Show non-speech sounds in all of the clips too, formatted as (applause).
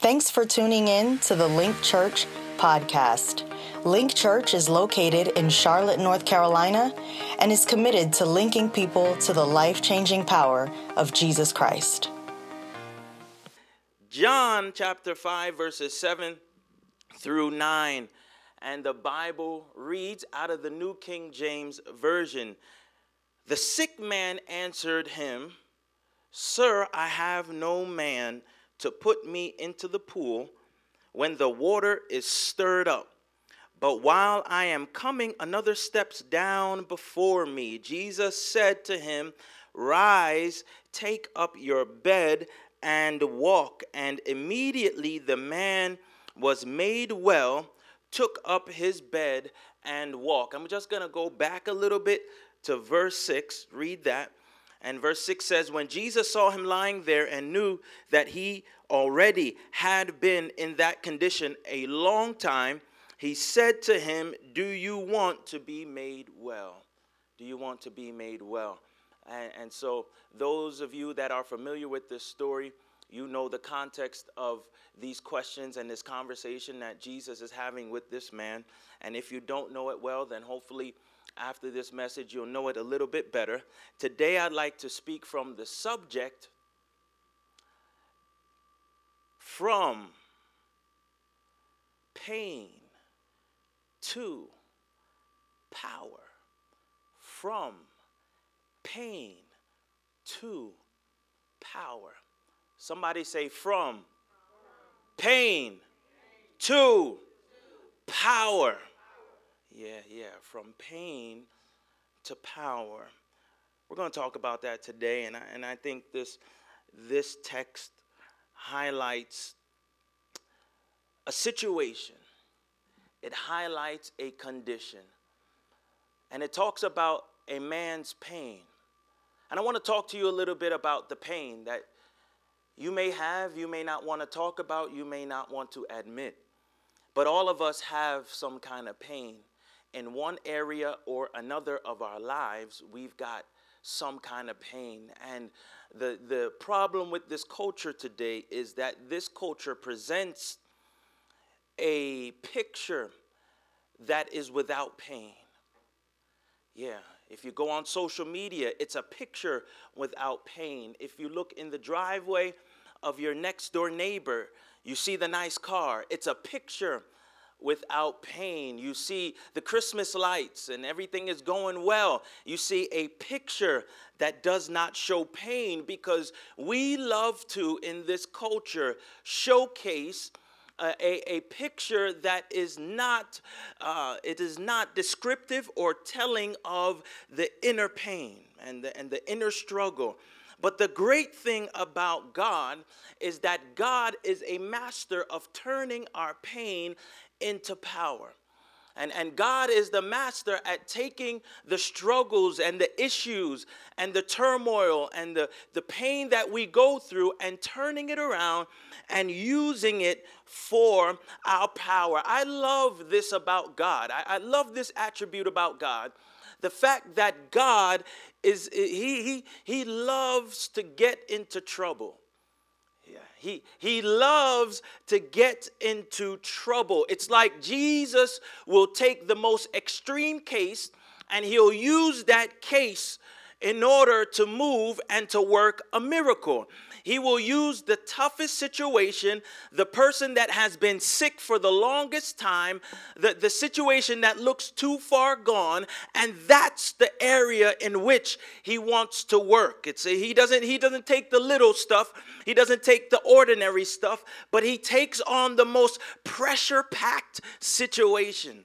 Thanks for tuning in to the Link Church podcast. Link Church is located in Charlotte, North Carolina, and is committed to linking people to the life changing power of Jesus Christ. John chapter 5, verses 7 through 9. And the Bible reads out of the New King James Version The sick man answered him, Sir, I have no man to put me into the pool when the water is stirred up. But while I am coming, another steps down before me. Jesus said to him, Rise, take up your bed, and walk. And immediately the man was made well, took up his bed, and walked. I'm just going to go back a little bit to verse 6. Read that. And verse 6 says, When Jesus saw him lying there and knew that he already had been in that condition a long time, he said to him, Do you want to be made well? Do you want to be made well? And, and, so, those of you that are familiar with this story, you know the context of these questions and this conversation that Jesus is having with this man. And if you don't know it well, then hopefully after this message you'll know it a little bit better. Today, I'd like to speak from the subject from pain to power. From pain to power. Somebody say, from pain to power. Yeah, yeah, from pain to power. We're going to talk about that today, and I, and I think this, this text highlights a situation it highlights a condition. And it talks about a man's pain. And I want to talk to you a little bit about the pain that you may have, you may not want to talk about, you may not want to admit. But all of us have some kind of pain. In one area or another of our lives, we've got some kind of pain. And the, the problem with this culture today is that this culture presents a picture that is without pain. Yeah, if you go on social media, it's a picture without pain. If you look in the driveway of your next door neighbor, you see the nice car, it's a picture without pain. You see the Christmas lights and everything is going well. You see a picture that does not show pain because we love to, in this culture, showcase a, a picture that is not uh, it is not descriptive or telling of the inner pain and the, and the inner struggle but the great thing about God is that God is a master of turning our pain into power. And, and God is the master at taking the struggles and the issues and the turmoil and the, the pain that we go through and turning it around and using it for our power. I love this about God. I, I love this attribute about God. The fact that God is, he, he, he loves to get into trouble. He, he loves to get into trouble. It's like Jesus will take the most extreme case and he'll use that case in order to move and to work a miracle. He will use the toughest situation, the person that has been sick for the longest time, the, the situation that looks too far gone, and that's the area in which he wants to work. It's a, he doesn't he doesn't take the little stuff, he doesn't take the ordinary stuff, but he takes on the most pressure-packed situation.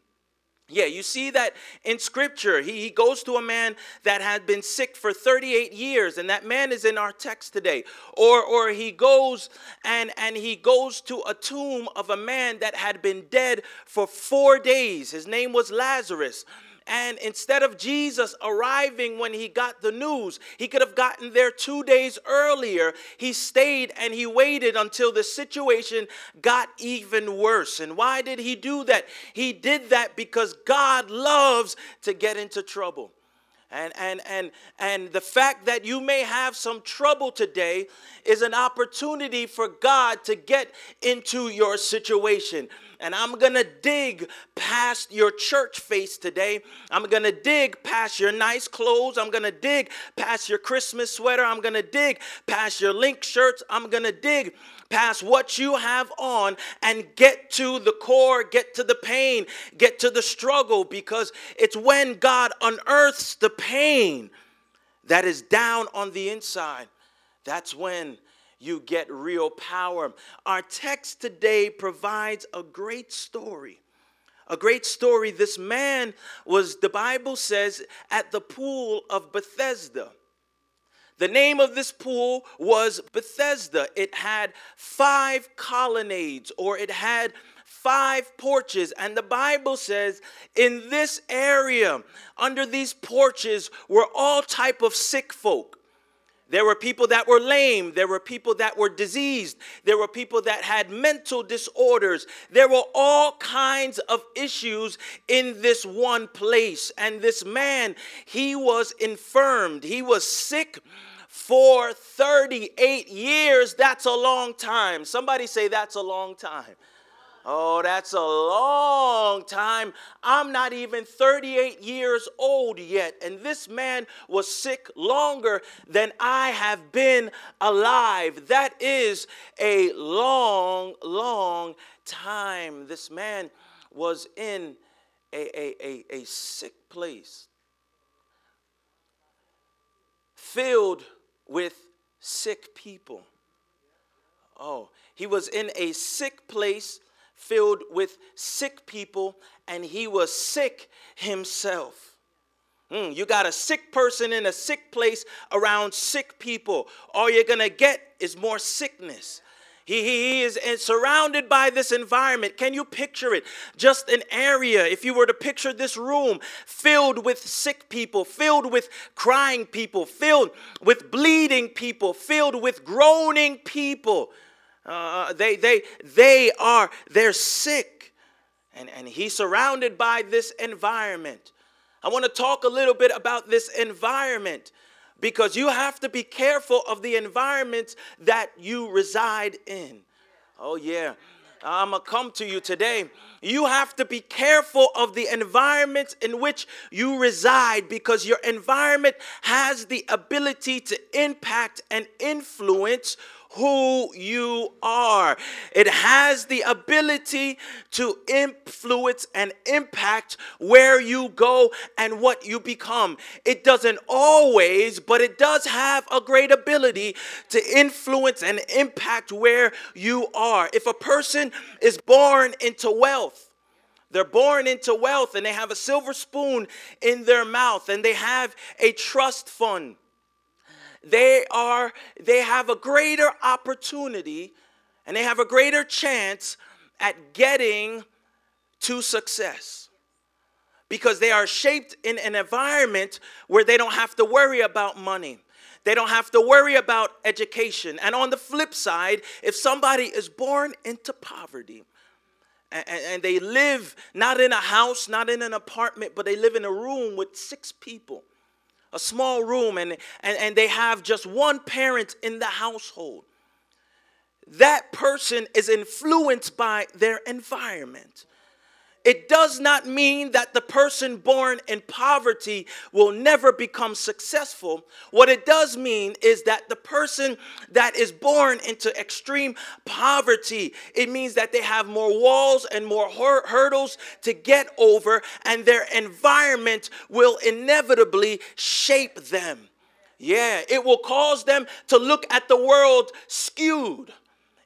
Yeah, you see that in scripture. He, he goes to a man that had been sick for 38 years, and that man is in our text today. Or, or he goes and, and he goes to a tomb of a man that had been dead for four days. His name was Lazarus. And instead of Jesus arriving when he got the news, he could have gotten there two days earlier. He stayed and he waited until the situation got even worse. And why did he do that? He did that because God loves to get into trouble. And, and, and, and the fact that you may have some trouble today is an opportunity for God to get into your situation. And I'm going to dig past your church face today. I'm going to dig past your nice clothes. I'm going to dig past your Christmas sweater. I'm going to dig past your link shirts. I'm going to dig past what you have on and get to the core, get to the pain, get to the struggle, because it's when God unearths the pain that is down on the inside. That's when you get real power. Our text today provides a great story. A great story. This man was, the Bible says, at the pool of Bethesda. The name of this pool was Bethesda. It had five colonnades, or it had five porches and the bible says in this area under these porches were all type of sick folk there were people that were lame. There were people that were diseased. There were people that had mental disorders. There were all kinds of issues in this one place. And this man, he was infirmed. He was sick for 38 years. That's a long time. Somebody say that's a long time. Oh, that's a long time. I'm not even 38 years old yet. And this man was sick longer than I have been alive. That is a long, long time. This man was in a, a, a, a sick place, filled with sick people. Oh, he was in a sick place filled with sick people, and he was sick himself. Mm, you got a sick person in a sick place around sick people. All you're going to get is more sickness. He, he is surrounded by this environment. Can you picture it? Just an area, if you were to picture this room filled with sick people, filled with crying people, filled with bleeding people, filled with groaning people. Uh, they, they, they are, they're sick. And, and he's surrounded by this environment. I want to talk a little bit about this environment because you have to be careful of the environment that you reside in. Oh, yeah. I'm going to come to you today. You have to be careful of the environment in which you reside because your environment has the ability to impact and influence who you are. It has the ability to influence and impact where you go and what you become. It doesn't always, but it does have a great ability to influence and impact where you are. If a person is born into wealth, they're born into wealth and they have a silver spoon in their mouth and they have a trust fund they are they have a greater opportunity and they have a greater chance at getting to success because they are shaped in an environment where they don't have to worry about money. They don't have to worry about education. And on the flip side, if somebody is born into poverty, and, and, they live not in a house, not in an apartment, but they live in a room with six people a small room and, and, and they have just one parent in the household, that person is influenced by their environment. It does not mean that the person born in poverty will never become successful. What it does mean is that the person that is born into extreme poverty, it means that they have more walls and more hurdles to get over, and their environment will inevitably shape them. Yeah, it will cause them to look at the world skewed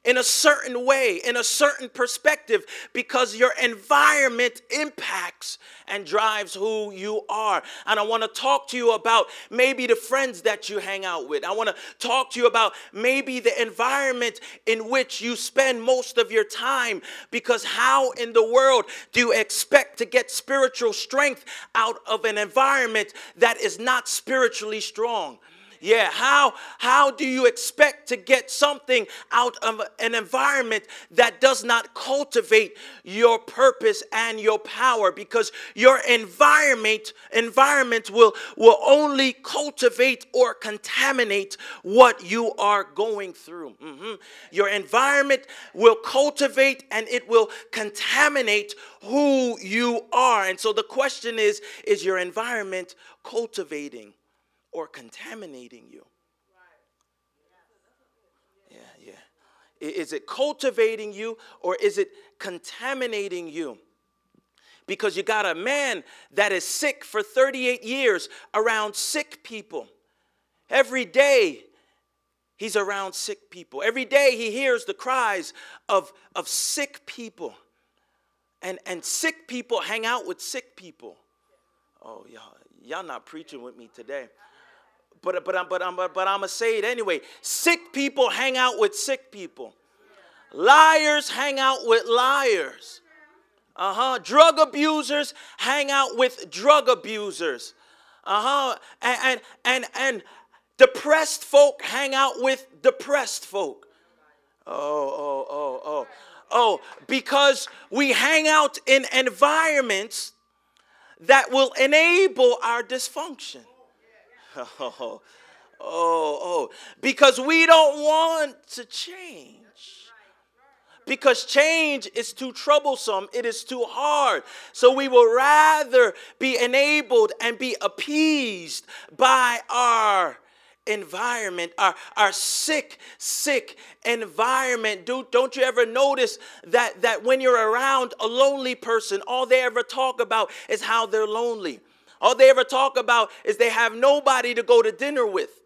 in a certain way, in a certain perspective, because your environment impacts and drives who you are. And I want to talk to you about maybe the friends that you hang out with. I want to talk to you about maybe the environment in which you spend most of your time, because how in the world do you expect to get spiritual strength out of an environment that is not spiritually strong? Yeah, how how do you expect to get something out of an environment that does not cultivate your purpose and your power because your environment environment will will only cultivate or contaminate what you are going through. Mm-hmm. Your environment will cultivate and it will contaminate who you are. And so the question is is your environment cultivating or contaminating you? Yeah, yeah. Is it cultivating you or is it contaminating you? Because you got a man that is sick for 38 years around sick people. Every day, he's around sick people. Every day, he hears the cries of, of sick people. And, and sick people hang out with sick people. Oh, y'all, y'all not preaching with me today but but I'm but I'm but I'm gonna say it anyway. Sick people hang out with sick people. Liars hang out with liars. Uh huh. Drug abusers hang out with drug abusers. Uh huh. And, and and and depressed folk hang out with depressed folk. Oh oh oh oh oh because we hang out in environments that will enable our dysfunction. Oh, (laughs) oh, oh, because we don't want to change. Because change is too troublesome, it is too hard. So we will rather be enabled and be appeased by our environment, our, our sick, sick environment. Do, don't you ever notice that, that when you're around a lonely person, all they ever talk about is how they're lonely? All they ever talk about is they have nobody to go to dinner with,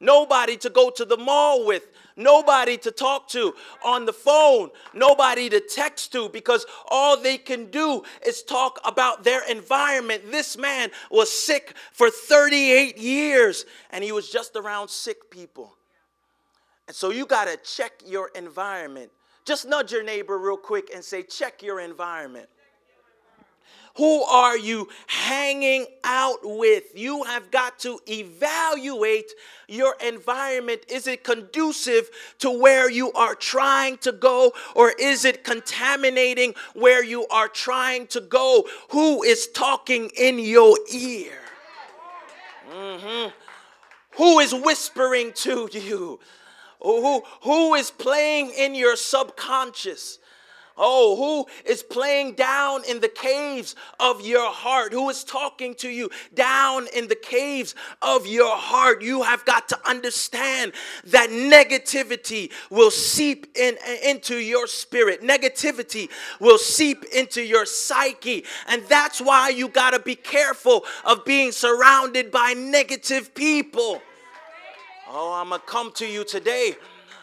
nobody to go to the mall with, nobody to talk to on the phone, nobody to text to because all they can do is talk about their environment. This man was sick for 38 years and he was just around sick people. And so you got to check your environment. Just nudge your neighbor real quick and say, check your environment. Who are you hanging out with? You have got to evaluate your environment. Is it conducive to where you are trying to go, or is it contaminating where you are trying to go? Who is talking in your ear? Mm-hmm. Who is whispering to you? Who, who is playing in your subconscious? Oh, who is playing down in the caves of your heart? Who is talking to you down in the caves of your heart? You have got to understand that negativity will seep in, into your spirit. Negativity will seep into your psyche. And that's why you got to be careful of being surrounded by negative people. Oh, I'm going to come to you today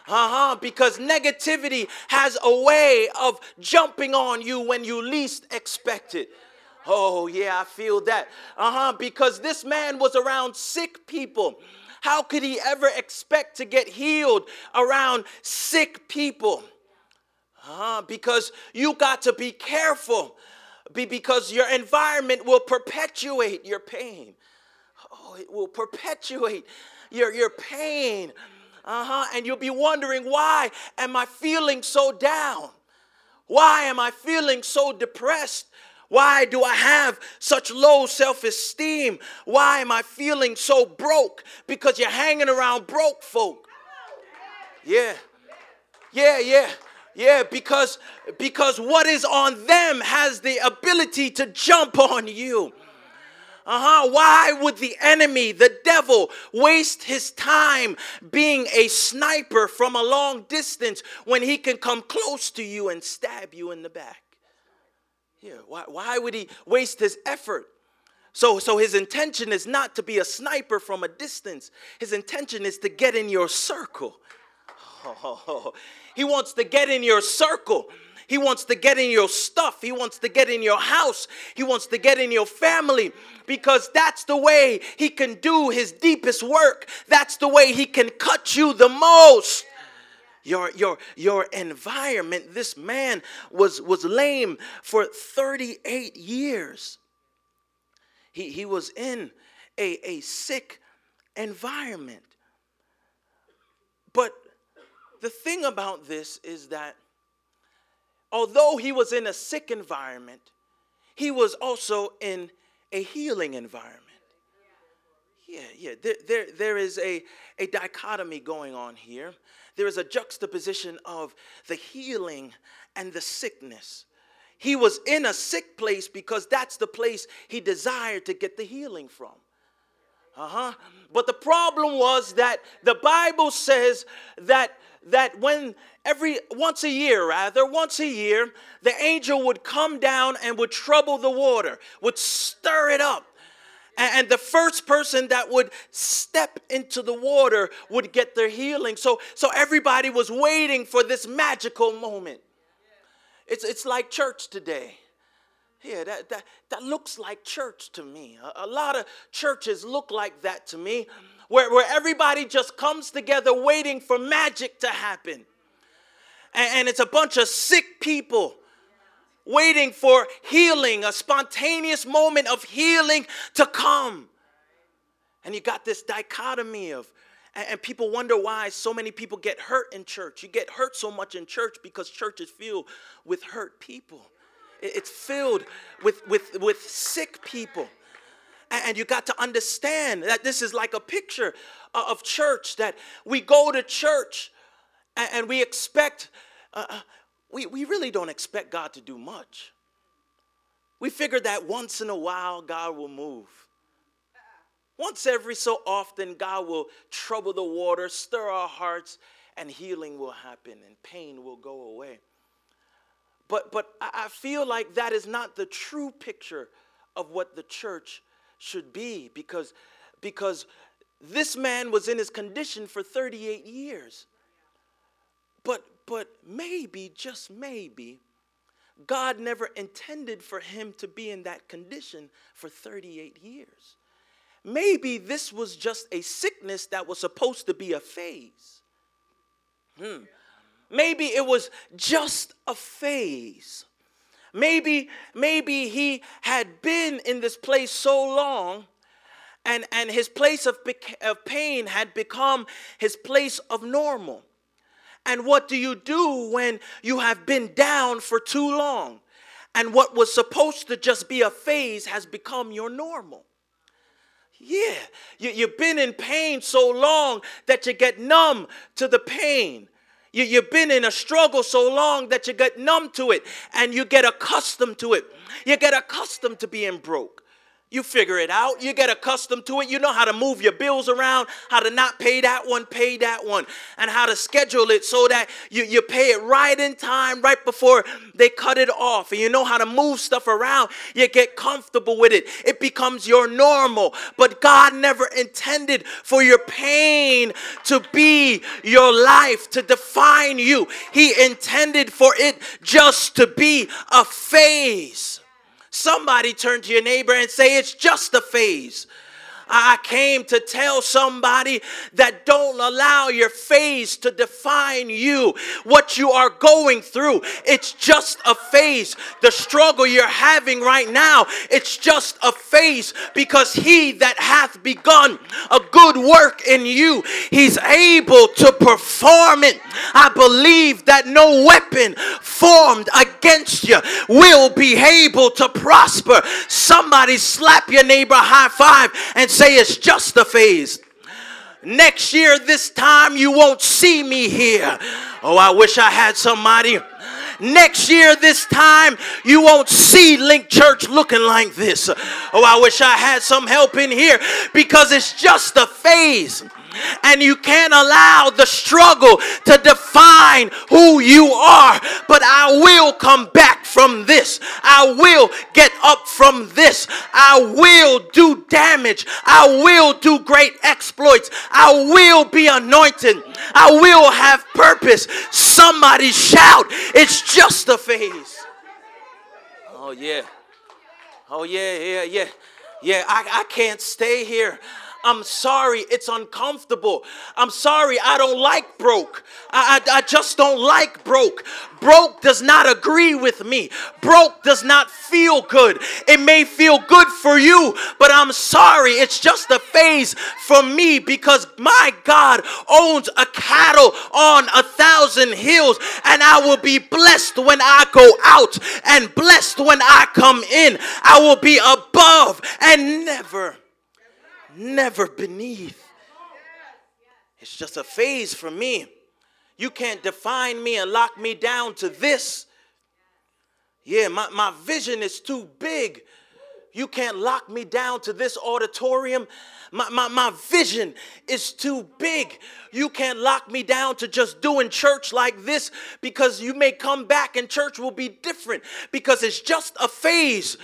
uh-huh, because negativity has a way of jumping on you when you least expect it. Oh, yeah, I feel that. Uh-huh, because this man was around sick people. How could he ever expect to get healed around sick people? Uh, huh, because you got to be careful be because your environment will perpetuate your pain. Oh, it will perpetuate your, your pain. Uh-huh. And you'll be wondering, why am I feeling so down? Why am I feeling so depressed? Why do I have such low self esteem? Why am I feeling so broke? Because you're hanging around broke folk. Yeah. Yeah, yeah. Yeah, because because what is on them has the ability to jump on you. Uh huh. Why would the enemy, the devil, waste his time being a sniper from a long distance when he can come close to you and stab you in the back? Yeah, why, why would he waste his effort? So, so his intention is not to be a sniper from a distance. His intention is to get in your circle. Oh, (laughs) he wants to get in your circle he wants to get in your stuff. He wants to get in your house. He wants to get in your family because that's the way he can do his deepest work. That's the way he can cut you the most. Your, your, your environment. This man was, was lame for 38 years. He, he was in a, a sick environment. But the thing about this is that although he was in a sick environment, he was also in a healing environment. Yeah, yeah. There, there, there is a, a dichotomy going on here. There is a juxtaposition of the healing and the sickness. He was in a sick place because that's the place he desired to get the healing from. Uh huh. But the problem was that the Bible says that that when every once a year rather once a year the angel would come down and would trouble the water would stir it up. And the first person that would step into the water would get their healing. So so everybody was waiting for this magical moment. It's it's like church today. Yeah, that, that, that looks like church to me. A, a, lot of churches look like that to me, where, where everybody just comes together waiting for magic to happen. And, and it's a bunch of sick people waiting for healing, a spontaneous moment of healing to come. And you got this dichotomy of, and people wonder why so many people get hurt in church. You get hurt so much in church because church is filled with hurt people. It's filled with, with, with sick people. And you got to understand that this is like a picture of church, that we go to church and we expect, uh, uh, we, we really don't expect God to do much. We figure that once in a while God will move. Once every so often, God will trouble the water, stir our hearts, and healing will happen and pain will go away. But, but I feel like that is not the true picture of what the church should be because, because this man was in his condition for 38 years. But, but maybe, just maybe, God never intended for him to be in that condition for 38 years. Maybe this was just a sickness that was supposed to be a phase. Hmm. Maybe it was just a phase. Maybe, maybe he had been in this place so long and, and his place of, of pain had become his place of normal. And what do you do when you have been down for too long? And what was supposed to just be a phase has become your normal. Yeah, you, you've been in pain so long that you get numb to the pain. You, you've been in a struggle so long that you get numb to it and you get accustomed to it. You get accustomed to being broke. You figure it out. You get accustomed to it. You know how to move your bills around, how to not pay that one, pay that one, and how to schedule it so that you, you pay it right in time, right before they cut it off. And you know how to move stuff around. You get comfortable with it. It becomes your normal. But God never intended for your pain to be your life, to define you. He intended for it just to be a phase. Somebody turn to your neighbor and say, It's just a phase. I came to tell somebody that don't allow your phase to define you. What you are going through, it's just a phase. The struggle you're having right now, it's just a phase because he that hath begun a good work in you, he's able to perform it. I believe that no weapon formed against you will be able to prosper. Somebody slap your neighbor high five and say it's just a phase. Next year, this time, you won't see me here. Oh, I wish I had somebody. Next year, this time, you won't see Link Church looking like this. Oh, I wish I had some help in here because it's just a phase and you can't allow the struggle to define who you are. But I will come back from this. I will get up from this. I will do damage. I will do great exploits. I will be anointed. I will have purpose. Somebody shout, it's just a phase. Oh, yeah. Oh, yeah, yeah, yeah. Yeah, I, I can't stay here. I'm sorry, it's uncomfortable. I'm sorry, I don't like broke. I, I, I, just don't like broke. Broke does not agree with me. Broke does not feel good. It may feel good for you, but I'm sorry, it's just a phase for me because my God owns a cattle on a thousand hills, and I will be blessed when I go out and blessed when I come in. I will be above and never never beneath. It's just a phase for me. You can't define me and lock me down to this. Yeah, my, my vision is too big. You can't lock me down to this auditorium. My, my, my vision is too big. You can't lock me down to just doing church like this because you may come back and church will be different because it's just a phase.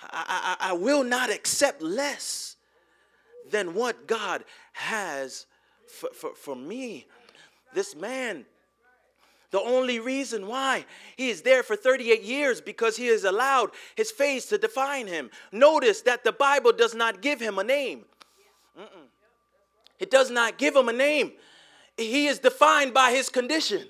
I, I, I will not accept less than what God has for, for, for me. This man, the only reason why he is there for 38 years because he has allowed his face to define him. Notice that the Bible does not give him a name. Mm-mm. It does not give him a name. He is defined by his condition.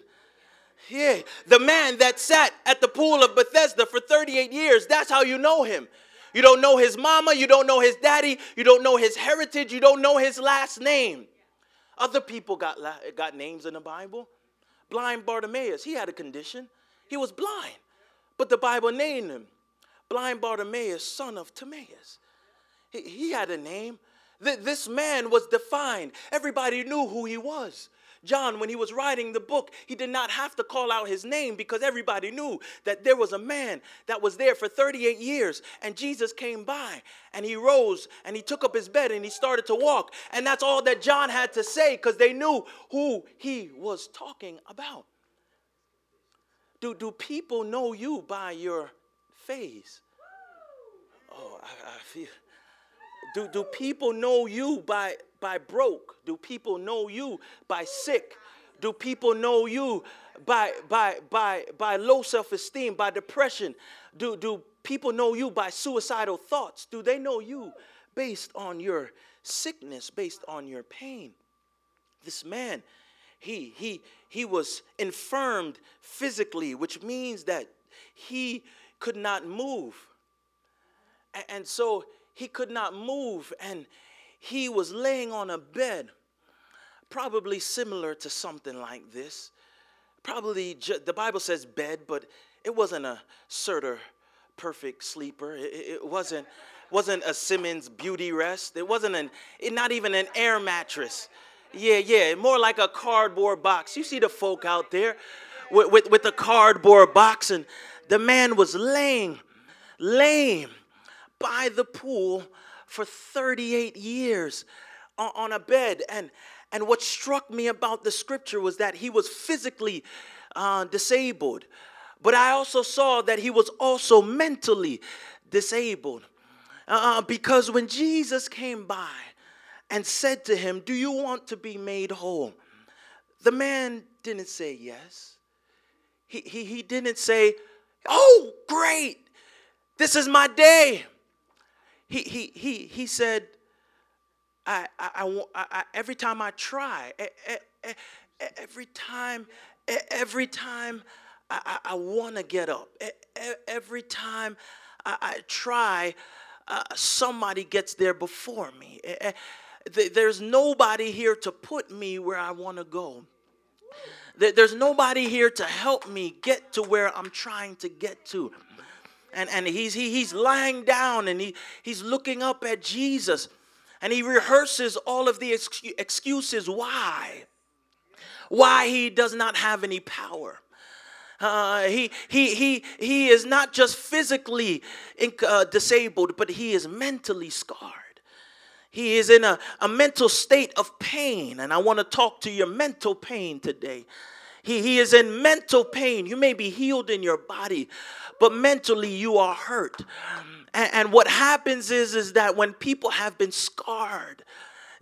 Yeah, the man that sat at the pool of Bethesda for 38 years, that's how you know him. You don't know his mama, you don't know his daddy, you don't know his heritage, you don't know his last name. Other people got, got names in the Bible. Blind Bartimaeus, he had a condition. He was blind, but the Bible named him Blind Bartimaeus, son of Timaeus. He, he had a name. This man was defined. Everybody knew who he was. John, when he was writing the book, he did not have to call out his name because everybody knew that there was a man that was there for 38 years. And Jesus came by and he rose and he took up his bed and he started to walk. And that's all that John had to say because they knew who he was talking about. Do, do people know you by your face? Oh, I, I feel. Do, do people know you by by broke? Do people know you by sick? Do people know you by, by, by, by low self esteem, by depression? Do, do people know you by suicidal thoughts? Do they know you based on your sickness, based on your pain? This man, he, he, he was infirmed physically, which means that he could not move. And so he could not move. And he was laying on a bed, probably similar to something like this. Probably, the Bible says bed, but it wasn't a Serta perfect sleeper. It, it, wasn't, wasn't a Simmons Beautyrest. It wasn't an, it, not even an air mattress. Yeah, yeah, more like a cardboard box. You see the folk out there with, with, with the cardboard box, and the man was laying, laying by the pool for 38 years on a bed. And, and what struck me about the scripture was that he was physically uh, disabled, but I also saw that he was also mentally disabled. Uh, because when Jesus came by and said to him, Do you want to be made whole? The man didn't say yes. He, he, he didn't say, Oh, great, this is my day he, he, he, he said, I, I, I, I, every time I try, every time, every time I, I want to get up, every time I, try, uh, somebody gets there before me. There's nobody here to put me where I want to go. There's nobody here to help me get to where I'm trying to get to and, and he's, he, he's lying down and he, he's looking up at Jesus and he rehearses all of the ex- excuses why. Why he does not have any power. Uh, he, he, he, he is not just physically uh, disabled, but he is mentally scarred. He is in a, a mental state of pain, and I want to talk to your mental pain today. He, he is in mental pain. You may be healed in your body, but mentally you are hurt. And, and what happens is, is that when people have been scarred,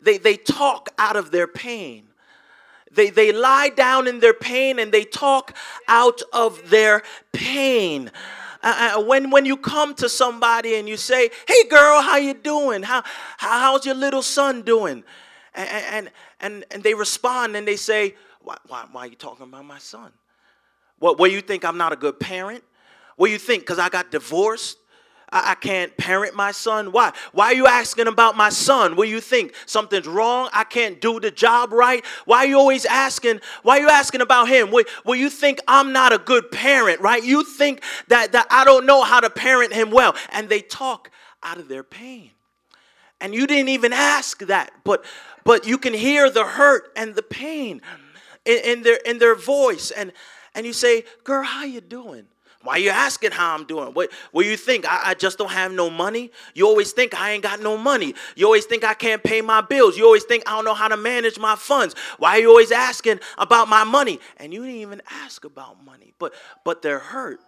they, they talk out of their pain. They, they lie down in their pain and they talk out of their pain. uh, uh, when when you come to somebody and you say, "Hey, girl, how you doing? How, how how's your little son doing?" And and and, and they respond and they say, why, why, why are you talking about my son? What, what, you think I'm not a good parent? What you think, because I got divorced? I, can't parent my son? Why? Why are you asking about my son? What do you think? Something's wrong? I can't do the job right? Why are you always asking? Why are you asking about him? Well, well you think I'm not a good parent, right? You think that, that I don't know how to parent him well. And they talk out of their pain. And you didn't even ask that, but but you can hear the hurt and the pain in, in their in their voice. And and you say, girl, how you doing? Why you asking how I'm doing? What, what you think? I, I, just don't have no money? You always think I ain't got no money. You always think I can't pay my bills. You always think I don't know how to manage my funds. Why are you always asking about my money? And you didn't even ask about money. But but they're hurt.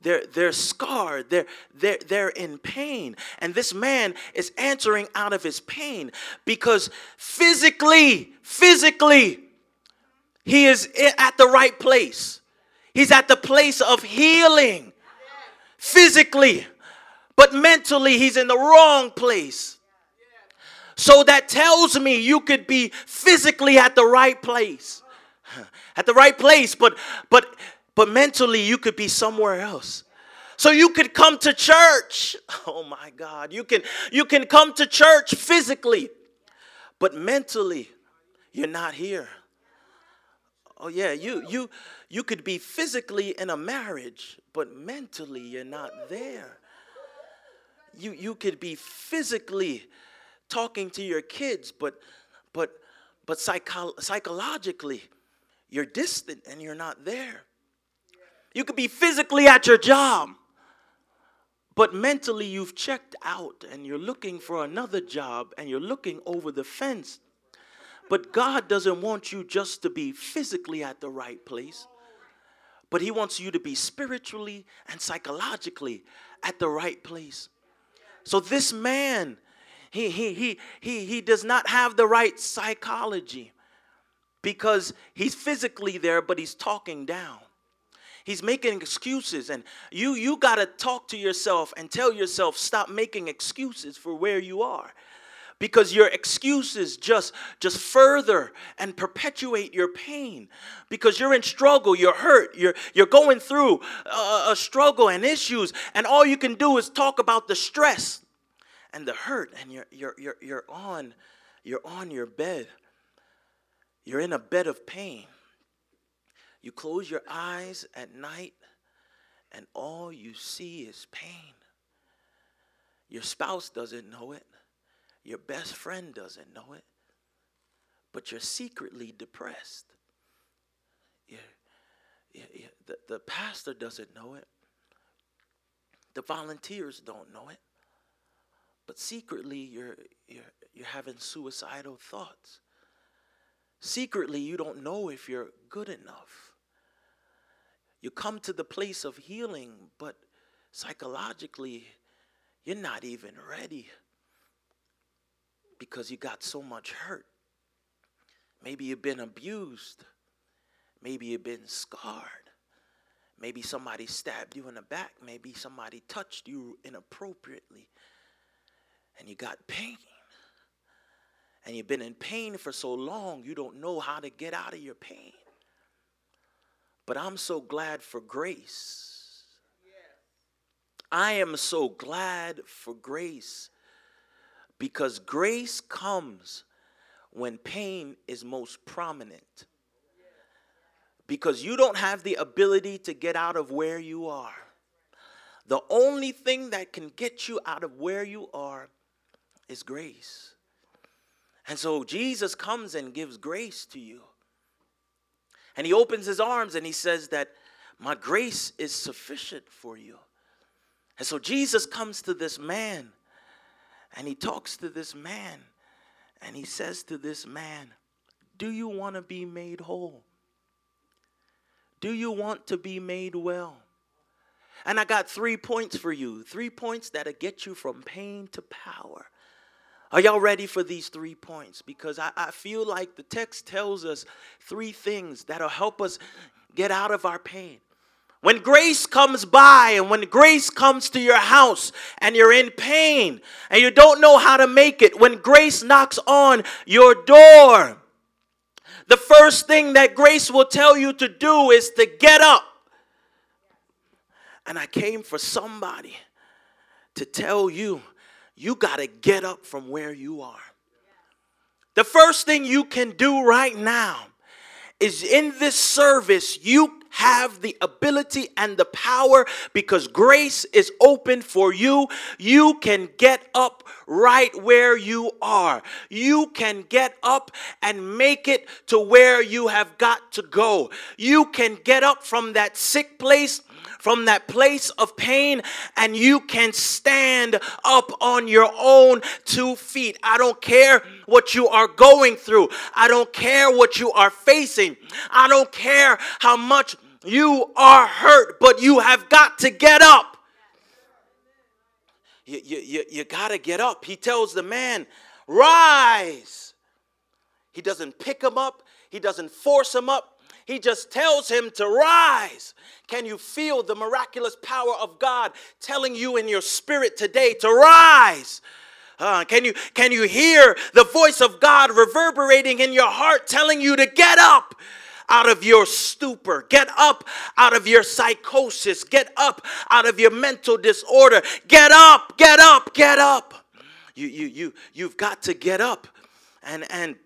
They're, they're scarred. They're, they're, they're in pain. And this man is answering out of his pain because physically, physically, he is at the right place. He's at the place of healing physically, but mentally, he's in the wrong place. So that tells me you could be physically at the right place. (laughs) At the right place, but but but mentally you could be somewhere else. So you could come to church. (laughs) Oh my God. You can you can come to church physically, but mentally you're not here. Oh yeah, you you you could be physically in a marriage, but mentally you're not there. You you could be physically talking to your kids, but but but psycho- psychologically you're distant and you're not there. You could be physically at your job, but mentally you've checked out and you're looking for another job and you're looking over the fence but God doesn't want you just to be physically at the right place, but He wants you to be spiritually and psychologically at the right place. So this man, he, he, he, he, he does not have the right psychology because he's physically there, but he's talking down. He's making excuses, and you you got to talk to yourself and tell yourself stop making excuses for where you are because your excuses just just further and perpetuate your pain. Because you're in struggle you're hurt you're you're going through a, a struggle and issues and all you can do is talk about the stress and the hurt and you're you're you're, you're on you're on your bed. You're in a bed of pain. You close your eyes at night and all you see is pain. Your spouse doesn't know it your best friend doesn't know it, but you're secretly depressed. You're, you're, you're, the, the pastor doesn't know it, the volunteers don't know it, but secretly you're, you're, you're having suicidal thoughts. Secretly, you don't know if you're good enough. You come to the place of healing, but psychologically, you're not even ready because you got so much hurt. Maybe you've been abused. Maybe you've been scarred. Maybe somebody stabbed you in the back. Maybe somebody touched you inappropriately. And you got pain. And you've been in pain for so long, you don't know how to get out of your pain. But I'm so glad for grace. I am so glad for grace because grace comes when pain is most prominent. Because you don't have the ability to get out of where you are. The only thing that can get you out of where you are is grace. And so Jesus comes and gives grace to you. And he opens his arms and he says that my grace is sufficient for you. And so Jesus comes to this man and he talks to this man and he says to this man, Do you want to be made whole? Do you want to be made well? And I got three points for you three points that'll get you from pain to power. Are y'all ready for these three points? Because I, I feel like the text tells us three things that'll help us get out of our pain. When grace comes by and when grace comes to your house and you're in pain and you don't know how to make it, when grace knocks on your door, the first thing that grace will tell you to do is to get up. And I came for somebody to tell you, you got to get up from where you are. The first thing you can do right now is in this service, you have the ability and the power because grace is open for you. You can get up right where you are. You can get up and make it to where you have got to go. You can get up from that sick place from that place of pain and you can stand up on your own two feet. I don't care what you are going through, I don't care what you are facing, I don't care how much you are hurt, but you have got to get up. You, you, you, got to get up. He tells the man, Rise. He doesn't pick him up, he doesn't force him up. He just tells him to rise. Can you feel the miraculous power of God telling you in your spirit today to rise? Uh, can you can you hear the voice of God reverberating in your heart telling you to get up? Out of your stupor. Get up out of your psychosis. Get up out of your mental disorder. Get up, get up, get up. You, you, you, you've got to get up. And, and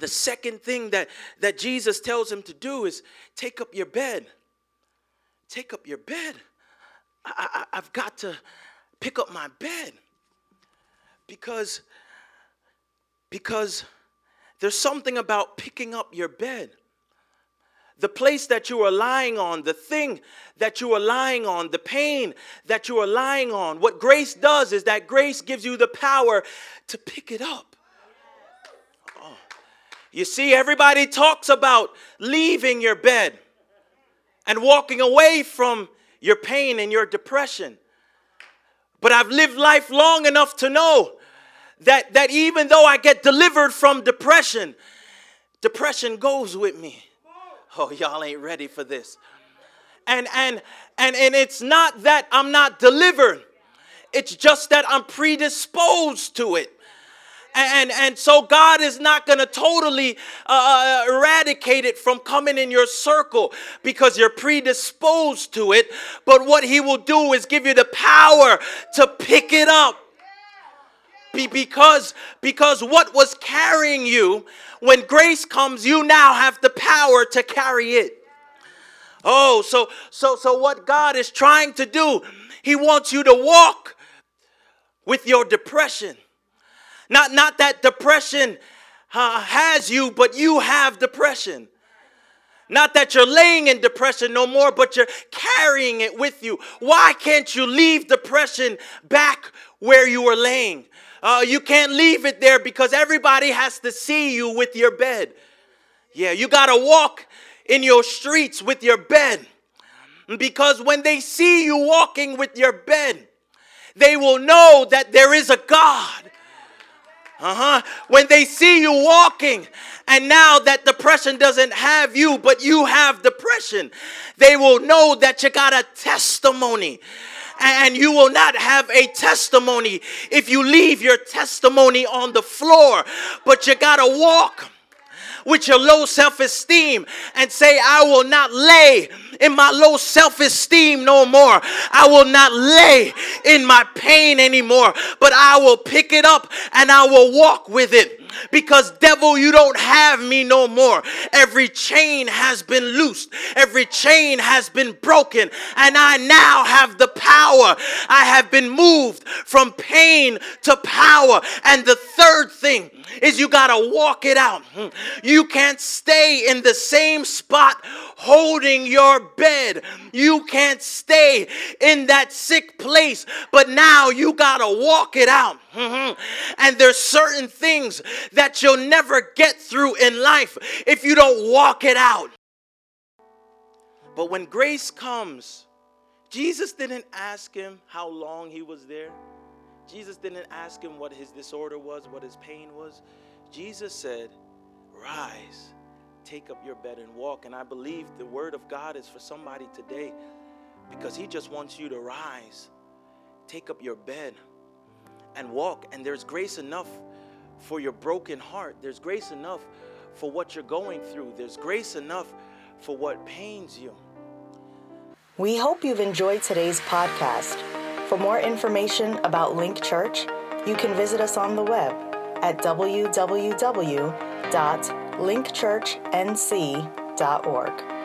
the second thing that, that Jesus tells him to do is take up your bed. Take up your bed. I, I, I've got to pick up my bed because because there's something about picking up your bed the place that you are lying on, the thing that you are lying on, the pain that you are lying on. What grace does is that grace gives you the power to pick it up. Oh. You see, everybody talks about leaving your bed and walking away from your pain and your depression. But I've lived life long enough to know that, that even though I get delivered from depression, depression goes with me. (laughs) Oh, y'all ain't ready for this. And and and and it's not that I'm not delivered. It's just that I'm predisposed to it. And, and so God is not going to totally uh, uh, eradicate it from coming in your circle because you're predisposed to it. But what He will do is give you the power to pick it up. Be because, because what was carrying you, when grace comes, you now have the power to carry it. Oh, so so so what God is trying to do, He wants you to walk with your depression. Not, not that depression uh, has you, but you have depression. Not that you're laying in depression no more, but you're carrying it with you. Why can't you leave depression back where you were laying? Uh, you can't leave it there because everybody has to see you with your bed. Yeah, you got to walk in your streets with your bed. Because when they see you walking with your bed, they will know that there is a God uh huh. When they see you walking, and now that depression doesn't have you, but you have depression, they will know that you got a testimony. And you will not have a testimony if you leave your testimony on the floor, but you got to walk with your low self esteem and say, I will not lay in my low self esteem no more. I will not lay in my pain anymore, but I will pick it up and I will walk with it because devil you don't have me no more. Every chain has been loosed. Every chain has been broken. And i now have the power. I have been moved from pain to power. And the third thing is you got to walk it out. Hmm. You can't stay in the same spot holding your bed. You can't stay in that sick place, but now you got to walk it out. Mm-hmm. And there's certain things that you'll never get through in life if you don't walk it out. But when grace comes, Jesus didn't ask him how long he was there. Jesus didn't ask him what his disorder was, what his pain was. Jesus said, Rise, take up your bed and walk. And I believe the word of God is for somebody today because He just wants you to rise, take up your bed, and walk. And there's grace enough for your broken heart, there's grace enough for what you're going through, there's grace enough for what pains you. We hope you've enjoyed today's podcast. For more information about Link Church, you can visit us on the web at www.linkchurchnc.org.